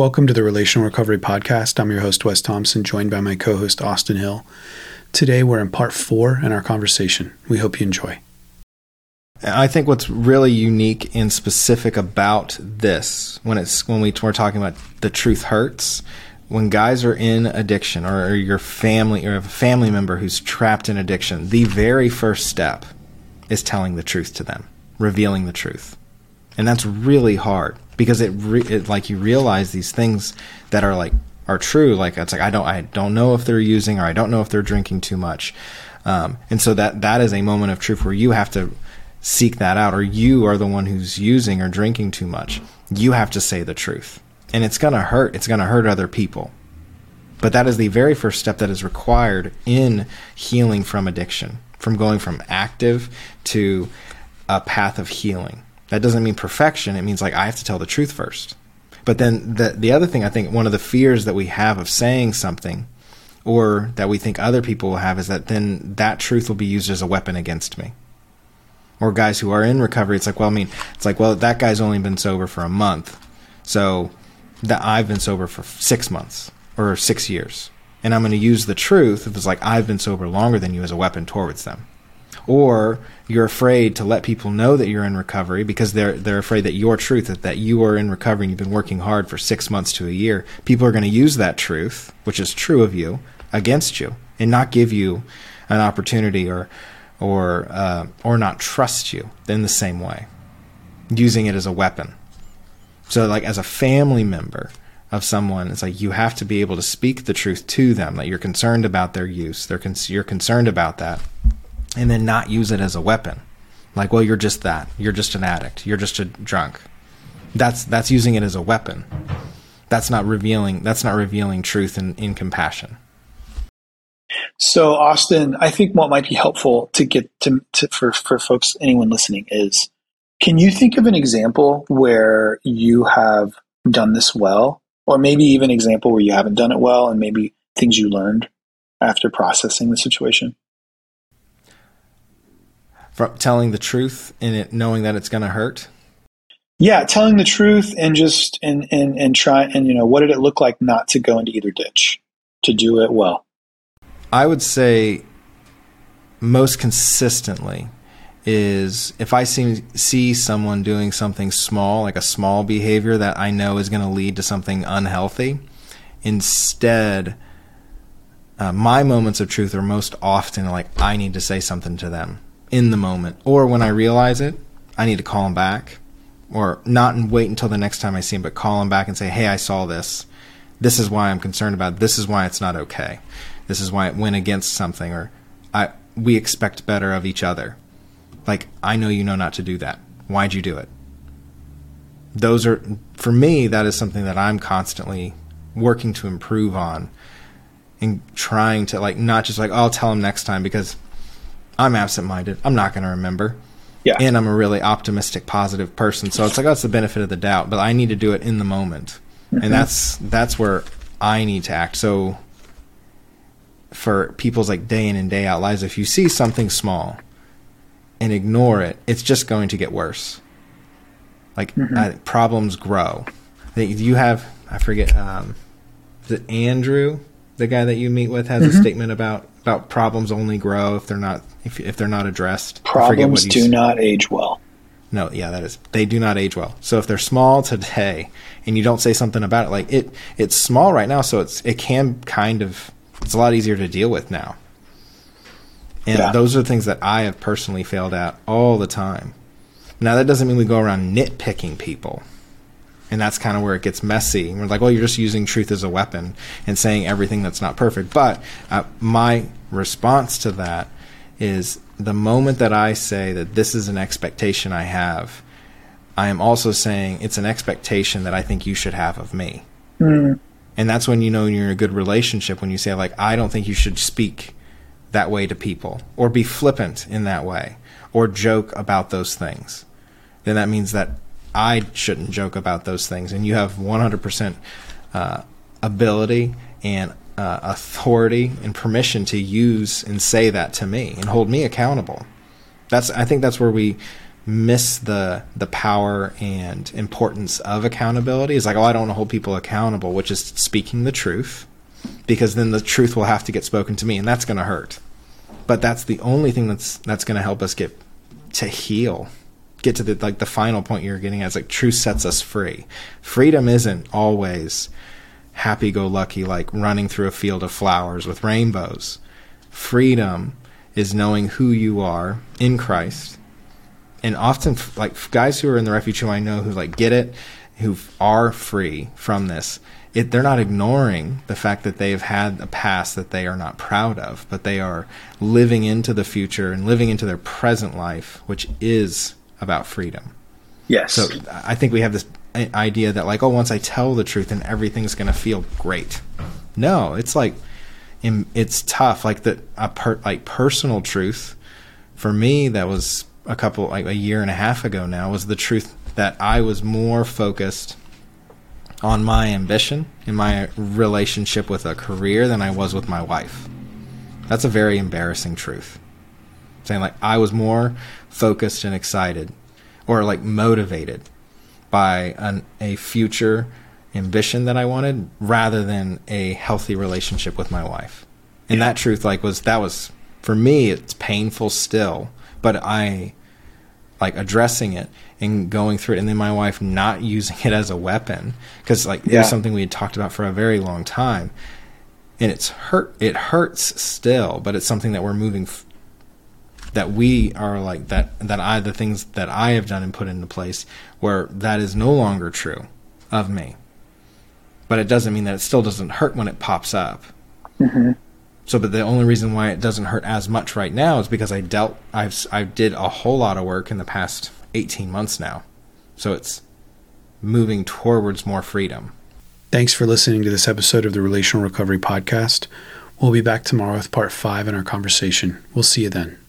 Welcome to the Relational Recovery Podcast. I'm your host, Wes Thompson, joined by my co host, Austin Hill. Today, we're in part four in our conversation. We hope you enjoy. I think what's really unique and specific about this, when it's when we, we're talking about the truth hurts, when guys are in addiction or your family or a family member who's trapped in addiction, the very first step is telling the truth to them, revealing the truth, and that's really hard because it, re- it like you realize these things that are like are true. Like it's like I don't I don't know if they're using or I don't know if they're drinking too much, um, and so that that is a moment of truth where you have to seek that out, or you are the one who's using or drinking too much. You have to say the truth, and it's gonna hurt. It's gonna hurt other people. But that is the very first step that is required in healing from addiction, from going from active to a path of healing. That doesn't mean perfection. It means like I have to tell the truth first. But then the the other thing I think one of the fears that we have of saying something or that we think other people will have is that then that truth will be used as a weapon against me. Or guys who are in recovery, it's like, well, I mean, it's like, well, that guy's only been sober for a month. So that I've been sober for 6 months or 6 years. And I'm going to use the truth if it's like I've been sober longer than you as a weapon towards them or you're afraid to let people know that you're in recovery because they're they're afraid that your truth that, that you are in recovery and you've been working hard for six months to a year people are going to use that truth which is true of you against you and not give you an opportunity or or uh, or not trust you in the same way using it as a weapon. So like as a family member of someone it's like you have to be able to speak the truth to them that you're concerned about their use they're con- you're concerned about that and then not use it as a weapon. Like, well, you're just that. You're just an addict. You're just a drunk. That's that's using it as a weapon. That's not revealing. That's not revealing truth and in, in compassion. So, Austin, I think what might be helpful to get to, to for for folks, anyone listening, is can you think of an example where you have done this well, or maybe even an example where you haven't done it well, and maybe things you learned after processing the situation? From telling the truth and it knowing that it's going to hurt? Yeah telling the truth and just and and and try and you know what did it look like not to go into either ditch to do it well? I would say most consistently is if i see see someone doing something small like a small behavior that i know is going to lead to something unhealthy instead uh, my moments of truth are most often like i need to say something to them in the moment. Or when I realize it, I need to call him back. Or not and wait until the next time I see him, but call him back and say, hey, I saw this. This is why I'm concerned about it. This is why it's not okay. This is why it went against something. Or I, we expect better of each other. Like, I know you know not to do that. Why'd you do it? Those are, for me, that is something that I'm constantly working to improve on and trying to, like, not just like, oh, I'll tell him next time because I'm absent minded. I'm not going to remember. Yeah. And I'm a really optimistic, positive person. So it's like, that's the benefit of the doubt, but I need to do it in the moment. Mm-hmm. And that's, that's where I need to act. So for people's like day in and day out lives, if you see something small and ignore it, it's just going to get worse. Like mm-hmm. uh, problems grow. You have, I forget, um, is it Andrew, the guy that you meet with, has mm-hmm. a statement about about problems only grow if they're not if, if they're not addressed. Problems do not age well. No, yeah, that is they do not age well. So if they're small today and you don't say something about it, like it it's small right now, so it's it can kind of it's a lot easier to deal with now. And yeah. those are things that I have personally failed at all the time. Now that doesn't mean we go around nitpicking people and that's kind of where it gets messy. We're like, well, you're just using truth as a weapon and saying everything that's not perfect. But uh, my response to that is the moment that I say that this is an expectation I have, I am also saying it's an expectation that I think you should have of me. Mm. And that's when you know you're in a good relationship when you say like I don't think you should speak that way to people or be flippant in that way or joke about those things. Then that means that I shouldn't joke about those things. And you have 100% uh, ability and uh, authority and permission to use and say that to me and hold me accountable. That's I think that's where we miss the the power and importance of accountability. It's like, oh, I don't want to hold people accountable, which is speaking the truth, because then the truth will have to get spoken to me, and that's going to hurt. But that's the only thing that's that's going to help us get to heal, get to the like the final point you're getting at. Is like truth sets us free. Freedom isn't always happy go lucky, like running through a field of flowers with rainbows. Freedom is knowing who you are in Christ and often like guys who are in the refuge who I know who like get it, who are free from this. It, they're not ignoring the fact that they've had a past that they are not proud of, but they are living into the future and living into their present life, which is about freedom. Yes. So I think we have this idea that like, oh, once I tell the truth, then everything's going to feel great. No, it's like, it's tough. Like the a per, like personal truth for me that was a couple like a year and a half ago now was the truth that I was more focused on my ambition in my relationship with a career than I was with my wife. That's a very embarrassing truth. Saying like I was more focused and excited or like motivated by an, a future ambition that I wanted rather than a healthy relationship with my wife. And yeah. that truth like was that was for me it's painful still, but I like addressing it and going through it and then my wife not using it as a weapon because like yeah. it was something we had talked about for a very long time and it's hurt it hurts still but it's something that we're moving f- that we are like that that I the things that I have done and put into place where that is no longer true of me but it doesn't mean that it still doesn't hurt when it pops up mm-hmm. So, but the only reason why it doesn't hurt as much right now is because I dealt, I've, I did a whole lot of work in the past 18 months now. So it's moving towards more freedom. Thanks for listening to this episode of the Relational Recovery Podcast. We'll be back tomorrow with part five in our conversation. We'll see you then.